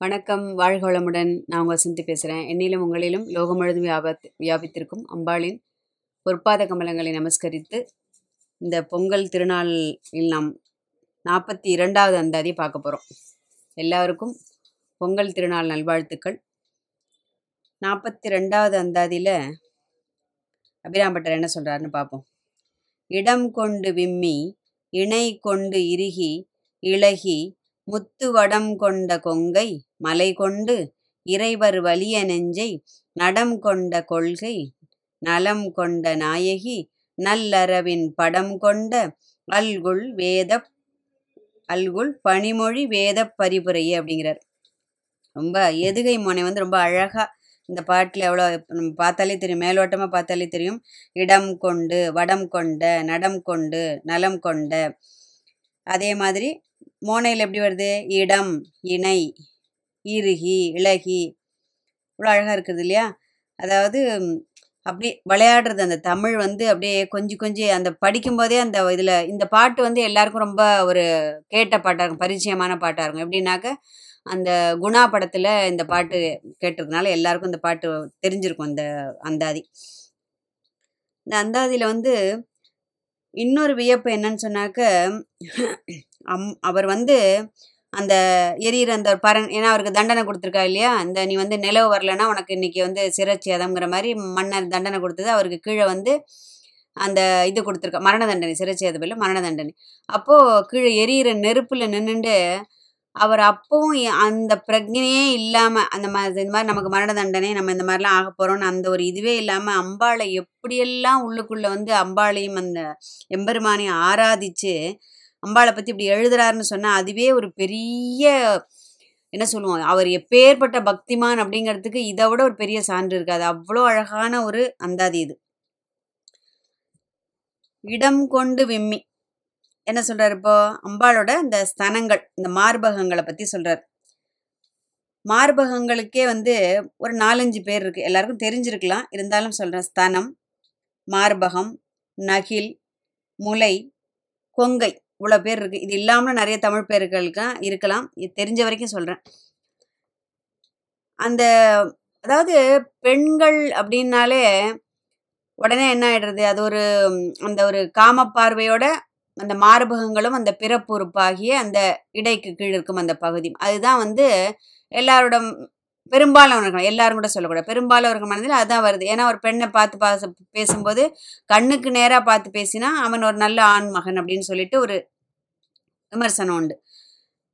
வணக்கம் வாழ்கோளமுடன் நான் உங்கள் சிந்தி பேசுகிறேன் என்னிலும் உங்களிலும் லோகம் முழுதும் வியாபத் வியாபித்திருக்கும் அம்பாளின் பொற்பாத கமலங்களை நமஸ்கரித்து இந்த பொங்கல் திருநாளில் நாம் நாற்பத்தி இரண்டாவது அந்தாதி பார்க்க போகிறோம் எல்லாருக்கும் பொங்கல் திருநாள் நல்வாழ்த்துக்கள். நாற்பத்தி ரெண்டாவது அந்தாதியில் அபிராம்பட்டர் என்ன சொல்கிறாருன்னு பார்ப்போம். இடம் கொண்டு விம்மி இணை கொண்டு இறுகி இழகி முத்து வடம் கொண்ட கொங்கை மலை கொண்டு இறைவர் வலிய நெஞ்சை நடம் கொண்ட கொள்கை நலம் கொண்ட நாயகி நல்லறவின் படம் கொண்ட அல்குல் வேத அல்குல் பனிமொழி வேத பரிபுரையே அப்படிங்கிறார். ரொம்ப எதுகை முனை வந்து ரொம்ப அழகா இந்த பாட்டில் எவ்வளோ நம்ம பார்த்தாலே தெரியும் மேலோட்டமாக பார்த்தாலே தெரியும். இடம் கொண்டு வடம் கொண்ட நடம் கொண்டு நலம் கொண்ட. அதே மாதிரி மோனையில் எப்படி வருது? இடம் இணை இறுகி இலகி இவ்வளோ அழகாக இருக்குது இல்லையா? அதாவது அப்படி விளையாடுறது அந்த தமிழ் வந்து அப்படியே கொஞ்சம் கொஞ்சம் அந்த படிக்கும்போதே அந்த இதில் இந்த பாட்டு வந்து எல்லாருக்கும் ரொம்ப ஒரு கேட்ட பாட்டாக இருக்கும் பரிச்சயமான பாட்டாக இருக்கும். எப்படின்னாக்க அந்த குணா படத்தில் இந்த பாட்டு கேட்டிருக்கனால எல்லாருக்கும் இந்த பாட்டு தெரிஞ்சிருக்கும் இந்த அந்தாதி. இந்த அந்தாதியில் வந்து இன்னொரு வியப்பு என்னன்னு சொன்னாக்க அம் அவர் வந்து அந்த எரியிற அந்த பரன் ஏன்னா அவருக்கு தண்டனை கொடுத்துருக்கா இல்லையா? இந்த நீ வந்து நிலவு வரலன்னா உனக்கு இன்னைக்கு வந்து சிரச்சேதம்ங்கிற மாதிரி மன்னர் தண்டனை கொடுத்தது. அவருக்கு கீழே வந்து அந்த இது கொடுத்துருக்கா மரண தண்டனை சிரச்சேதம் இல்லை மரண தண்டனை. அப்போது கீழே எரியிற நெருப்பில் நின்றுண்டு அவர் அப்பவும் அந்த பிரஜனையே இல்லாமல் அந்த மாதிரி இந்த மாதிரி நமக்கு மரண தண்டனை நம்ம இந்த மாதிரிலாம் ஆக போகிறோம்னு அந்த ஒரு இதுவே இல்லாமல் அம்பாளை எப்படியெல்லாம் உள்ளுக்குள்ளே வந்து அம்பாளையும் அந்த எம்பெருமானையும் ஆராதிச்சு அம்பாளை பற்றி இப்படி எழுதுறாருன்னு சொன்னால் அதுவே ஒரு பெரிய என்ன சொல்லுவோம் அவர் எப்பேற்பட்ட பக்திமான் அப்படிங்கிறதுக்கு இதை விட ஒரு பெரிய சான்று இருக்காது அவ்வளோ அழகான ஒரு அந்தாதி இது. இடம் கொண்டு விம்மி. என்ன சொல்றாரு இப்போ? அம்பாளோட இந்த ஸ்தனங்கள் இந்த மார்பகங்களை பற்றி சொல்றாரு. மார்பகங்களுக்கே வந்து ஒரு நாலஞ்சு பேர் இருக்கு. எல்லாருக்கும் தெரிஞ்சிருக்கலாம். இருந்தாலும் சொல்றேன் ஸ்தனம் மார்பகம் நகில் முலை கொங்கை. இவ்வளோ பேர் இருக்குது இது இல்லாமல் நிறைய தமிழ் பேர்களுக்கு இருக்கலாம். இது தெரிஞ்ச வரைக்கும் சொல்கிறேன் அந்த அதாவது பெண்கள் அப்படின்னாலே உடனே என்ன ஆகிடுறது அது ஒரு அந்த ஒரு காம பார்வையோட அந்த மார்பகங்களும் அந்த பிறப்புறுப்பாகிய அந்த இடைக்கு கீழ் இருக்கும் அந்த பகுதி. அதுதான் வந்து எல்லாரோட பெரும்பாலானவர்கள் எல்லாரும் கூட சொல்லக்கூடாது. பெரும்பாலானவர்கள் மனதில் அதுதான் வருது. ஏன்னா ஒரு பெண்ணை பார்த்து பார்த்து பேசும்போது கண்ணுக்கு நேராக பார்த்து பேசினா அவன் ஒரு நல்ல ஆண் மகன் அப்படின்னு சொல்லிட்டு ஒரு விமர்சனம் உண்டு.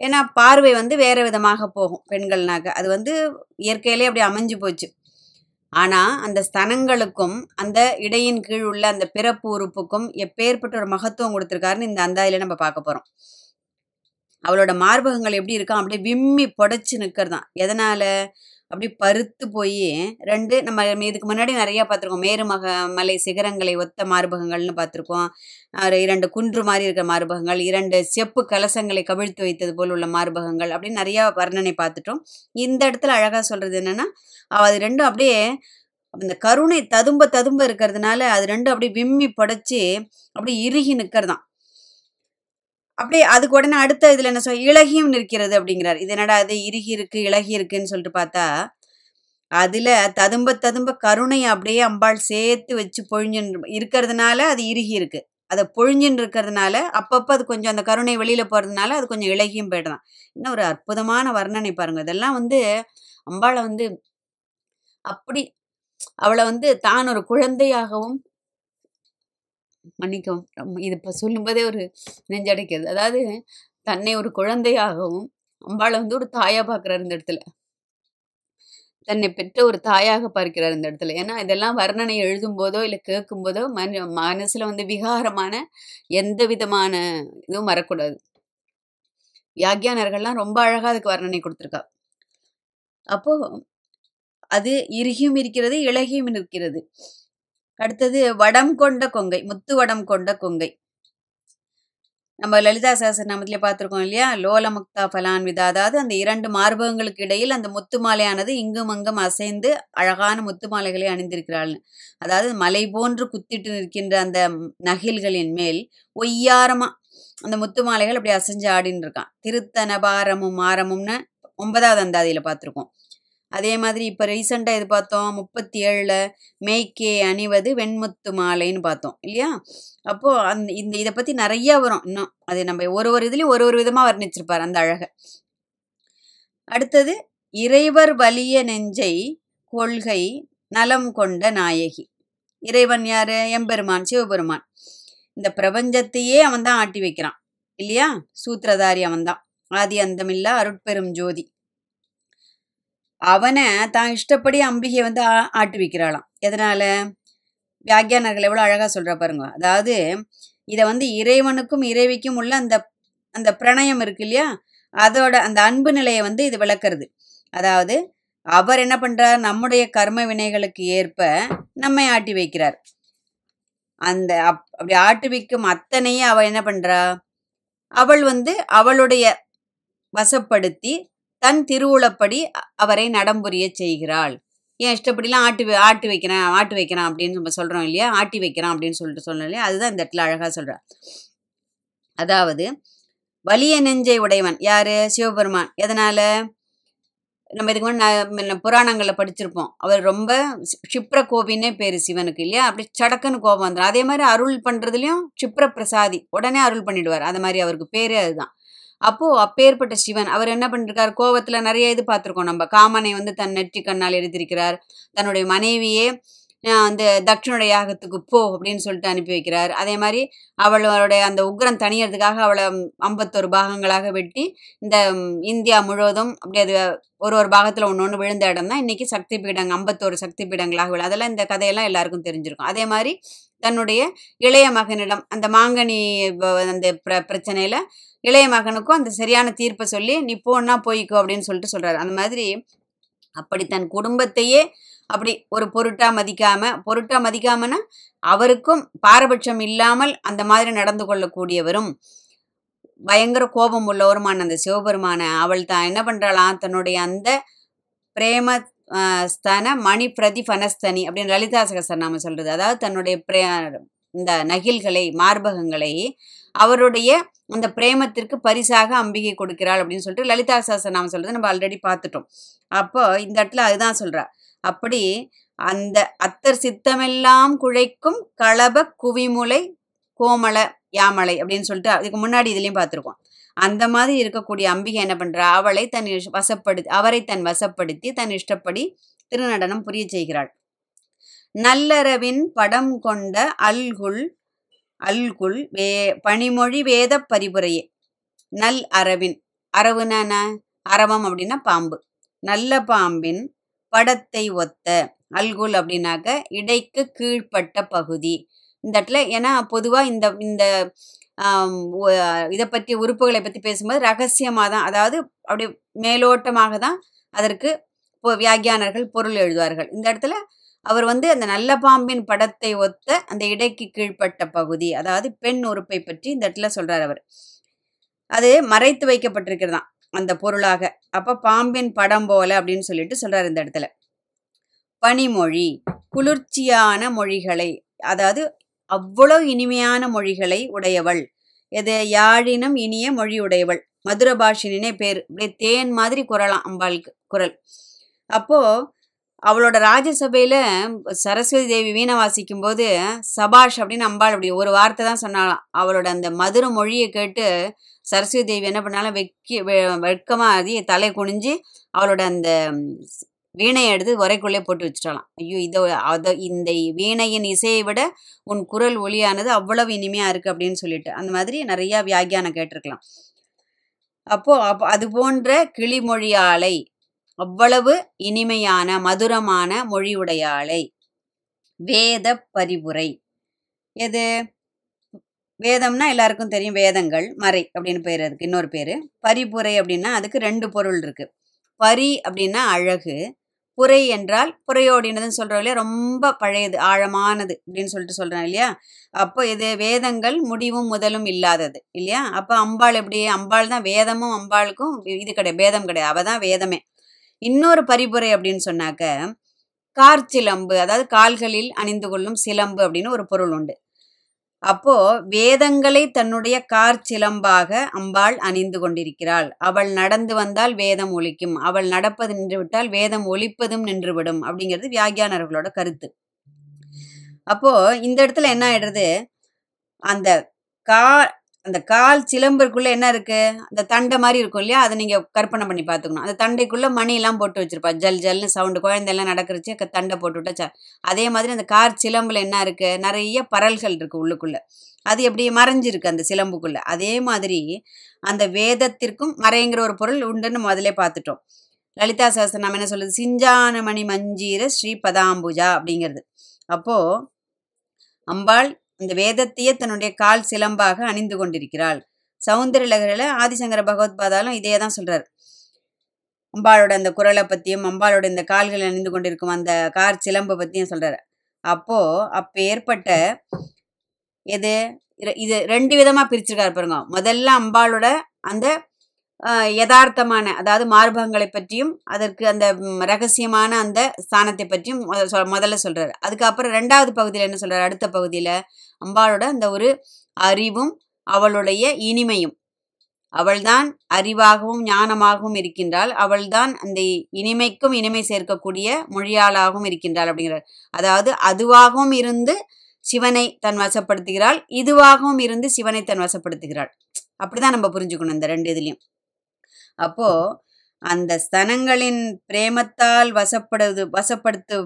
ஏன்னா பார்வை வந்து வேற விதமாக போகும் பெண்கள்னாக்க. அது வந்து இயற்கையிலே அப்படி அமைஞ்சு போச்சு. ஆனால் அந்த ஸ்தனங்களுக்கும் அந்த இடையின் கீழ் உள்ள அந்த பிறப்பு உறுப்புக்கும் எப்பேற்பட்ட ஒரு மகத்துவம் கொடுத்துருக்காருன்னு இந்த அந்தாதியில நம்ம பார்க்க போகிறோம் அவளோட மார்பகங்கள் எப்படி இருக்கான் அப்படியே விம்மி புடைச்சி நிற்கிறதான் எதனால? அப்படி பருத்து போய் ரெண்டு நம்ம இதுக்கு முன்னாடி நிறையா பார்த்துருக்கோம். மேருமக மலை சிகரங்களை ஒத்த மார்பகங்கள்னு பார்த்துருக்கோம். ஒரு இரண்டு குன்று மாதிரி இருக்கிற மார்பகங்கள் இரண்டு செப்பு கலசங்களை கவிழ்த்து வைத்தது போல் உள்ள மார்பகங்கள் அப்படின்னு நிறையா வர்ணனை பார்த்துட்டோம். இந்த இடத்துல அழகாக சொல்கிறது என்னென்னா அது ரெண்டும் அப்படியே அந்த கருணை ததும்ப ததும்ப இருக்கிறதுனால அது ரெண்டும் அப்படியே விம்மி புடைச்சி அப்படியே இறுகி நிற்கிறதான் அப்படியே அதுக்கு உடனே அடுத்த இதுல என்ன சொல் இலகியும் நிற்கிறது அப்படிங்கிறார். இது என்னடா அது இறுகி இருக்கு இலகி இருக்குன்னு சொல்லிட்டு பார்த்தா அதுல ததும்ப ததும்ப கருணையை அப்படியே அம்பாள் சேர்த்து வச்சு பொழிஞ்சுன்னு இருக்கிறதுனால அது இறுகி இருக்கு. அதை பொழிஞ்சுன்னு இருக்கிறதுனால அப்பப்போ அது கொஞ்சம் அந்த கருணை வெளியில போறதுனால அது கொஞ்சம் இலகியும் போயிடலாம் இன்னும் ஒரு அற்புதமான வர்ணனை பாருங்க. இதெல்லாம் வந்து அம்பாளை வந்து அப்படி அவளை வந்து தான் ஒரு குழந்தையாகவும் மன்னிக்கவும். ரொம்ப இது இப்போ சொல்லும்போதே ஒரு நெஞ்சடைக்கிறது. அதாவது தன்னை ஒரு குழந்தையாகவும் அம்பாளை வந்து ஒரு தாயாக பார்க்குறாரு இந்த இடத்துல. தன்னை பெற்ற ஒரு தாயாக பார்க்கிறார் இந்த இடத்துல. ஏன்னா இதெல்லாம் வர்ணனை எழுதும்போதோ இல்லை கேட்கும் போதோ மன மனசுல வந்து விகாரமான எந்த விதமான இதுவும் வரக்கூடாது. வியாக்கியானர்கள்லாம் ரொம்ப அழகா அதுக்கு வர்ணனை கொடுத்துருக்கா. அப்போ அது இறுகியும் இருக்கிறது இழகியும் இருக்கிறது. அடுத்தது வடம் கொண்ட கொங்கை முத்து வடம் கொண்ட கொங்கை. நம்ம லலிதா சகசரநாமத்திலே பார்த்துருக்கோம் இல்லையா? லோல முக்தா ஃபலான்விதா அதாவது அந்த இரண்டு மார்பகங்களுக்கு இடையில் அந்த முத்து மாலையானது இங்கும் அங்கும் அசைந்து அழகான முத்து மாலைகளை அணிந்திருக்கிறாள்னு. அதாவது மலை போன்று குத்திட்டு நிற்கின்ற அந்த நகில்களின் மேல் ஒய்யாரமா அந்த முத்து மாலைகள் அப்படி அசைஞ்சு ஆடின்னு இருக்கான். திருத்தனபாரமும் ஆரமும்னு ஒன்பதாவது அந்தாதியில் பார்த்துருக்கோம். அதே மாதிரி இப்போ ரீசெண்டாக இது பார்த்தோம் முப்பத்தி ஏழில் மேய்க்கே அணிவது வெண்முத்து மாலைன்னு பார்த்தோம் இல்லையா? அப்போது அந்த இந்த இதை பற்றி நிறையா வரும். இன்னும் அது நம்ம ஒரு ஒரு இதுலேயும் ஒரு ஒரு விதமாக வர்ணிச்சிருப்பார் அந்த அழகை. அடுத்தது இறைவர் வலிய நெஞ்சை கொள்கை நலம் கொண்ட நாயகி. இறைவன் யாரு? எம்பெருமான் சிவபெருமான். இந்த பிரபஞ்சத்தையே அவன் தான் ஆட்டி வைக்கிறான் இல்லையா? சூத்திரதாரி அவன்தான். ஆதி அந்தமில்லா அருட்பெரும் ஜோதி. அவனை தான் இஷ்டப்படி அம்பிகை வந்து ஆ ஆட்டி வைக்கிறாளாம். எதனால? வியாக்கியானர்கள் எவ்வளோ அழகாக சொல்கிற பாருங்க. அதாவது இதை வந்து இறைவனுக்கும் இறைவிக்கும் உள்ள அந்த அந்த பிரணயம் இருக்கு இல்லையா? அதோட அந்த அன்பு நிலையை வந்து இது விளக்குறது. அதாவது அவர் என்ன பண்ணுறார் நம்முடைய கர்ம வினைகளுக்கு ஏற்ப நம்மை ஆட்டி வைக்கிறார். அந்த அப் அப்படி ஆட்டி வைக்கும் அத்தனையும் அவள் என்ன பண்ணுறா அவள் வந்து அவளுடைய வசப்படுத்தி தன் திருவுளப்படி அவரை நடம்புரிய செய்கிறாள். ஏன் இஷ்டப்படிலாம் ஆட்டி ஆட்டி வைக்கிறேன் ஆட்டி வைக்கிறான் அப்படின்னு நம்ம சொல்றோம் இல்லையா? ஆட்டி வைக்கிறான் அப்படின்னு சொல்லிட்டு சொல்றோம் இல்லையா? அதுதான் இந்த இடத்துல அழகா சொல்றா. அதாவது வலிய நெஞ்சை உடையவன் யாரு? சிவபெருமான். எதனால? நம்ம இதுக்கு முன்னாடி புராணங்களில் படிச்சிருப்போம். அவர் ரொம்ப க்ஷிப்ர கோபின்னே பேர் சிவனுக்கு இல்லையா? அப்படி சடக்குன்னு கோபம் வந்துடும் அதே மாதிரி அருள் பண்ணுறதுலையும் க்ஷிப்ர பிரசாதி உடனே அருள் பண்ணிடுவார். அது மாதிரி அவருக்கு பேரே அதுதான். அப்போது அப்பேற்பட்ட சிவன். அவர் என்ன பண்ணிருக்கார்? கோவத்தில் நிறைய இது பார்த்துருக்கோம் நம்ம. காமனை வந்து தன் நெற்றி கண்ணால் எழுதியிருக்கிறார் தன்னுடைய மனைவியே அந்த தட்சிணுடைய யாகத்துக்கு போ அப்படின்னு சொல்லிட்டு அனுப்பி வைக்கிறார். அதே மாதிரி அவளுடைய அந்த உக்ரம் தணியறதுக்காக அவளை ஐம்பத்தொரு பாகங்களாக வெட்டி இந்த இந்தியா முழுவதும் அப்படி அது ஒரு ஒரு பாகத்தில் ஒன்று ஒன்று விழுந்த இடம் தான். இன்றைக்கி சக்தி பீடங்கள் ஐம்பத்தோரு சக்தி பீடங்களாக விழு அதெல்லாம் இந்த கதையெல்லாம் எல்லாருக்கும் தெரிஞ்சிருக்கும். அதே மாதிரி தன்னுடைய இளைய மகனிடம் அந்த மாங்கனி அந்த பிர பிரச்சனையில் இளைய மகனுக்கும் அந்த சரியான தீர்ப்பை சொல்லி நீ போனா போய்க்கோ அப்படின்னு சொல்லிட்டு சொல்கிறாரு அந்த மாதிரி அப்படி தன் குடும்பத்தையே அப்படி ஒரு பொருட்டா மதிக்காம பொருட்டா மதிக்காமனா அவருக்கும் பாரபட்சம் இல்லாமல் அந்த மாதிரி நடந்து கொள்ளக்கூடியவரும் பயங்கர கோபம் உள்ளவருமான அந்த சிவபெருமான அவள் தான் என்ன பண்றாளாம் தன்னுடைய அந்த பிரேம ஸ்தான ஸ்தன மணி பிரதிபனஸ்தனி அப்படின்னு லலிதா சகசர் நாம சொல்றது. அதாவது தன்னுடைய பிரே இந்த நகில்களை மார்பகங்களை அவருடைய அந்த பிரேமத்திற்கு பரிசாக அம்பிகை கொடுக்கிறாள் அப்படின்னு சொல்லிட்டு லலிதா சகசரநாமம் சொல்றது நம்ம ஆல்ரெடி பார்த்துட்டோம். அப்போ இந்த இடத்துல அதுதான் சொல்றா. அப்படி அந்த அத்தர் சித்தமெல்லாம் குழைக்கும் களப குவிமுலை கோமல யாமலை அப்படின்னு சொல்லிட்டு அதுக்கு முன்னாடி இதுலயும் பார்த்துருக்கோம். அந்த மாதிரி இருக்கக்கூடிய அம்பிகை என்ன பண்றா? அவளை தன் இஷ்- வசப்படுத்தி அவரை தன் வசப்படுத்தி தன் இஷ்டப்படி திருநடனம் புரிய செய்கிறாள். நல்லறவின் படம் கொண்ட அல்குல் அல்குல் வே பனிமொழி வேத பரிபுரையே. நல் அரவின். அரவுனா அரவம் அப்படின்னா பாம்பு. நல்ல பாம்பின் படத்தை ஒத்த அல்குல் அப்படின்னாக்க இடைக்கு கீழ்ப்பட்ட பகுதி. இந்த இடத்துல ஏன்னா பொதுவாக இந்த இந்த இதை பற்றி உறுப்புகளை பற்றி பேசும்போது ரகசியமாக தான் அதாவது அப்படி மேலோட்டமாக தான் அதற்கு இப்போ பொருள் எழுதுவார்கள். இந்த இடத்துல அவர் வந்து அந்த நல்ல பாம்பின் படத்தை ஒத்த அந்த இடைக்கு கீழ்ப்பட்ட பகுதி அதாவது பெண் உறுப்பை பற்றி இந்த இடத்துல சொல்றார் அவர். அது மறைத்து வைக்கப்பட்டிருக்கிறதாம் அந்த பொருளாக. அப்ப பாம்பின் படம் போல அப்படின்னு சொல்லிட்டு சொல்றாரு இந்த இடத்துல. பனிமொழி குளிர்ச்சியான மொழிகளை அதாவது அவ்வளவு இனிமையான மொழிகளை உடையவள். எது யாழினும் இனிய மொழி உடையவள். மதுர பாஷினே பேர். இப்படியே தேன் மாதிரி குரலாம் அம்பாளுக்கு குரல். அப்போது அவளோட ராஜ்யசபையில் சரஸ்வதி தேவி வீணை வாசிக்கும் போது சபாஷ் அப்படின்னு அம்பாள் அப்படி ஒரு வார்த்தை தான் சொன்னாலாம் அவளோட அந்த மதுர மொழியை கேட்டு சரஸ்வதி தேவி என்ன பண்ணாலும் வெக்கி வெ- வெட்கமா தலை குனிஞ்சு அவளோட அந்த வீணையை எடுத்து உரைக்குள்ளே போட்டு வச்சுட்டாலாம் ஐயோ இதோ அதை இந்த வீணையின் இசையை விட உன் குரல் ஒலியானது அவ்வளவு இனிமையாக இருக்குது அப்படின்னு சொல்லிட்டு அந்த மாதிரி நிறையா வியாக்கியானம் கேட்டிருக்கலாம். அப்போ அப்போ அது போன்ற கிளிமொழியாளை அவ்வளவு இனிமையான மதுரமான மொழியுடையாளை. வேத பரிவுரை எது? வேதம்னா எல்லாருக்கும் தெரியும் வேதங்கள் மறை அப்படின்னு பேர் அதுக்கு இன்னொரு பேர். பரிபுரை அப்படின்னா அதுக்கு ரெண்டு பொருள் இருக்கு. பரி அப்படின்னா அழகு புரை என்றால் புரையோடினதுன்னு சொல்கிறோம் இல்லையா? ரொம்ப பழையது ஆழமானது அப்படின்னு சொல்லிட்டு சொல்கிறோம் இல்லையா? அப்போ இது வேதங்கள் முடிவும் முதலும் இல்லாதது இல்லையா? அப்போ அம்பாள் எப்படி? அம்பாள் தான் வேதமும் அம்பாளுக்கும் இது கிடையாது வேதம் கிடையாது. அவள் தான் வேதமே. இன்னொரு பரிபுரை அப்படின்னு சொன்னாக்க கார்ச்சிலம்பு அதாவது கால்களில் அணிந்து கொள்ளும் சிலம்பு அப்படின்னு ஒரு பொருள் உண்டு. அப்போ வேதங்களை தன்னுடைய கார் சிலம்பாக அம்பாள் அணிந்து கொண்டிருக்கிறாள். அவள் நடந்து வந்தால் வேதம் ஒழிக்கும் அவள் நடப்பது நின்றுவிட்டால் வேதம் ஒழிப்பதும் நின்றுவிடும் அப்படிங்கிறது வியாகியானர்களோட கருத்து. அப்போ இந்த இடத்துல என்ன ஆயிடுறது? அந்த கா அந்த கால் சிலம்பருக்குள்ளே என்ன இருக்குது அந்த தண்டை மாதிரி இருக்கும் இல்லையா? அதை நீங்கள் கற்பனை பண்ணி பார்த்துக்கணும். அந்த தண்டைக்குள்ளே மணி போட்டு வச்சுருப்பா. ஜல் ஜல்னு சவுண்டு குழந்தையெல்லாம் நடக்கிறச்சு க- தண்டை போட்டு விட்டா அதே மாதிரி அந்த கார் சிலம்பில் என்ன இருக்குது நிறைய பரல்கள் இருக்குது உள்ளுக்குள்ளே. அது எப்படி மறைஞ்சிருக்கு அந்த சிலம்புக்குள்ளே? அதே மாதிரி அந்த வேதத்திற்கும் மறைங்கிற ஒரு பொருள் உண்டுன்னு முதல்ல பார்த்துட்டோம். லலிதா சகஸ்திரநாமம் என்ன சொல்லுது? சிஞ்சானமணி மஞ்சீர ஸ்ரீ பதாம்புஜா அப்படிங்கிறது. அப்போது அம்பாள் அந்த வேதத்தையே தன்னுடைய கால் சிலம்பாக அணிந்து கொண்டிருக்கிறாள். சௌந்தரலகரில் ஆதிசங்கர பகவத்பாதாலும் இதே தான் சொல்கிறார் அம்பாளோட அந்த குரலை பற்றியும் அம்பாளோட இந்த கால்கள் அணிந்து கொண்டிருக்கும் அந்த கார் சிலம்பை பற்றியும் சொல்கிறார் அப்போது அப்போ ஏற்பட்ட எது? இது ரெண்டு விதமாக பிரிச்சிருக்காரு பாருங்க. முதல்ல அம்பாளோட அந்த யதார்த்தமான அதாவது மார்பகங்களை பற்றியும் அதற்கு அந்த ரகசியமான அந்த ஸ்தானத்தை பற்றியும் சொ- முதல்ல சொல்றாரு. அதுக்கப்புறம் ரெண்டாவது பகுதியில் என்ன சொல்றாரு? அடுத்த பகுதியில் அம்பாளோட அந்த ஒரு அறிவும் அவளுடைய இனிமையும். அவள்தான் அறிவாகவும் ஞானமாகவும் இருக்கின்றாள். அவள்தான் அந்த இனிமைக்கும் இனிமை சேர்க்கக்கூடிய மொழியாளாகவும் இருக்கின்றாள் அப்படிங்கிறார். அதாவது அதுவாகவும் இருந்து சிவனை தன் வசப்படுத்துகிறாள் இதுவாகவும் இருந்து சிவனை தன் வசப்படுத்துகிறாள். அப்படிதான் நம்ம புரிஞ்சுக்கணும் இந்த ரெண்டு இதுலயும். அப்போ அந்த ஸ்தனங்களின் பிரேமத்தால் வசப்படுவது வசப்படுத்து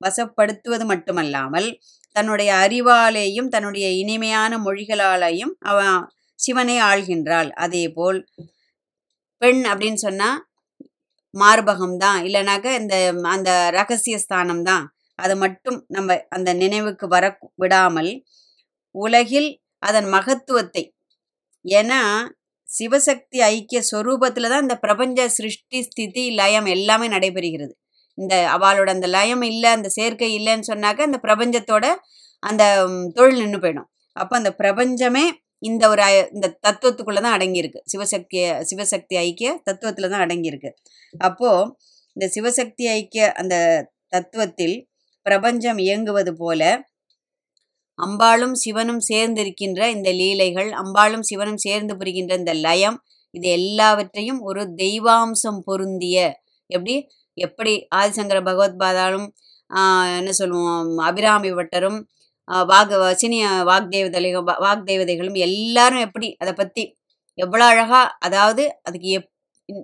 வசப்படுத்துவது மட்டுமல்லாமல் தன்னுடைய அறிவாலேயும் தன்னுடைய இனிமையான மொழிகளாலேயும் அவன் சிவனை ஆள்கின்றாள். அதேபோல் பெண் அப்படின்னு சொன்னா மார்பகம் தான். இல்லைனாக்க இந்த அந்த ரகசிய ஸ்தானம் தான். அது மட்டும் நம்ம அந்த நினைவுக்கு வர விடாமல் உலகில் அதன் மகத்துவத்தை ஏன்னா சிவசக்தி ஐக்கிய ஸ்வரூபத்தில் தான் இந்த பிரபஞ்ச சிருஷ்டி ஸ்திதி லயம் எல்லாமே நடைபெறுகிறது. இந்த அவளோட அந்த லயம் இல்லை அந்த சேர்க்கை இல்லைன்னு சொன்னாக்க அந்த பிரபஞ்சத்தோட அந்த தொழில் நின்று போயிடும். அப்போ அந்த பிரபஞ்சமே இந்த ஒரு இந்த தத்துவத்துக்குள்ள தான் அடங்கியிருக்கு. சிவசக்தி சிவசக்தி ஐக்கிய தத்துவத்தில் தான் அடங்கியிருக்கு. அப்போது இந்த சிவசக்தி ஐக்கிய அந்த தத்துவத்தில் பிரபஞ்சம் இயங்குவது போல அம்பாளும் சிவனும் சேர்ந்திருக்கின்ற இந்த லீலைகள் அம்பாளும் சிவனும் சேர்ந்து புரிகின்ற இந்த லயம் இது எல்லாவற்றையும் ஒரு தெய்வாம்சம் பொருந்திய எப்படி? எப்படி ஆதிசங்கர பகவத்பாதாலும் என்ன சொல்லுவோம் அபிராமி பட்டரும் வாக வசினிய வாக்தேவதைகள் வாக்தேவதைகளும் எல்லாரும் எப்படி அதை பற்றி எவ்வளோ அழகாக அதாவது அதுக்கு எப்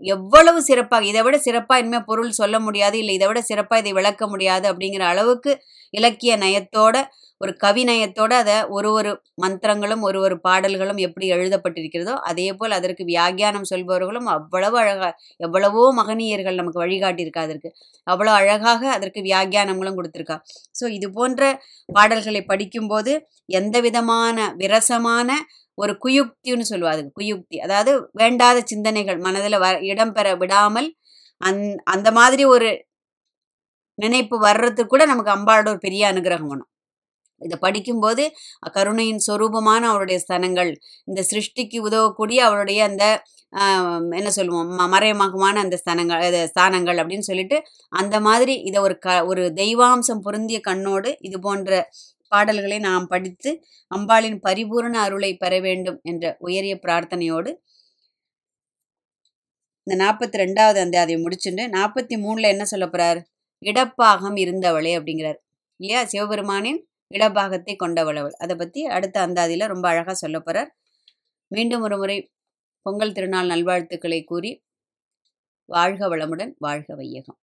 எவ்வளவு சிறப்பாக இதை விட சிறப்பாக இனிமேல் பொருள் சொல்ல முடியாது இல்லை இதை விட சிறப்பாக இதை விளக்க முடியாது அப்படிங்கிற அளவுக்கு இலக்கிய நயத்தோட ஒரு கவி நயத்தோட அதை ஒரு ஒரு மந்திரங்களும் ஒரு ஒரு பாடல்களும் எப்படி எழுதப்பட்டிருக்கிறதோ அதே போல் அதற்கு வியாக்கியானம் சொல்பவர்களும் அவ்வளவு அழகா எவ்வளவோ மகனீயர்கள் நமக்கு வழிகாட்டியிருக்கா அதற்கு அவ்வளோ அழகாக அதற்கு வியாகியானங்களும் கொடுத்துருக்கா. ஸோ இது போன்ற பாடல்களை படிக்கும்போது எந்த விதமான விரசமான ஒரு குயுக்தின்னு சொல்லுவா அதுக்கு குயுக்தி. அதாவது வேண்டாத சிந்தனைகள் மனதில் வ இடம்பெற விடாமல் அந் அந்த மாதிரி ஒரு நினைப்பு வர்றதுக்கு கூட நமக்கு அம்பாளோட ஒரு பெரிய அனுகிரகம் வேணும். இதை படிக்கும்போது கருணையின் சொரூபமான அவருடைய ஸ்தனங்கள் இந்த சிருஷ்டிக்கு உதவக்கூடிய அவருடைய அந்த என்ன சொல்லுவோம் ம- மறைமுகமான அந்த ஸ்தனங்கள் இது ஸ்தானங்கள் அப்படின்னு சொல்லிட்டு அந்த மாதிரி இதை ஒரு க ஒரு தெய்வாம்சம் பொருந்திய கண்ணோடு இது போன்ற பாடல்களை நாம் படித்து அம்பாளின் பரிபூரண அருளை பெற வேண்டும் என்ற உயரிய பிரார்த்தனையோடு இந்த நாற்பத்தி ரெண்டாவது அந்தாதியை முடிச்சுட்டு நாற்பத்தி மூணுல என்ன சொல்ல போறார்? இடப்பாகம் இருந்தவளே அப்படிங்கிறார். இல்லையா? சிவபெருமானின் இடப்பாகத்தை கொண்டவளவள். அதை பத்தி அடுத்த அந்தாதியில ரொம்ப அழகா சொல்ல போறார். மீண்டும் ஒரு முறை பொங்கல் திருநாள் நல்வாழ்த்துக்களை கூறி வாழ்க வளமுடன் வாழ்க வையகம்.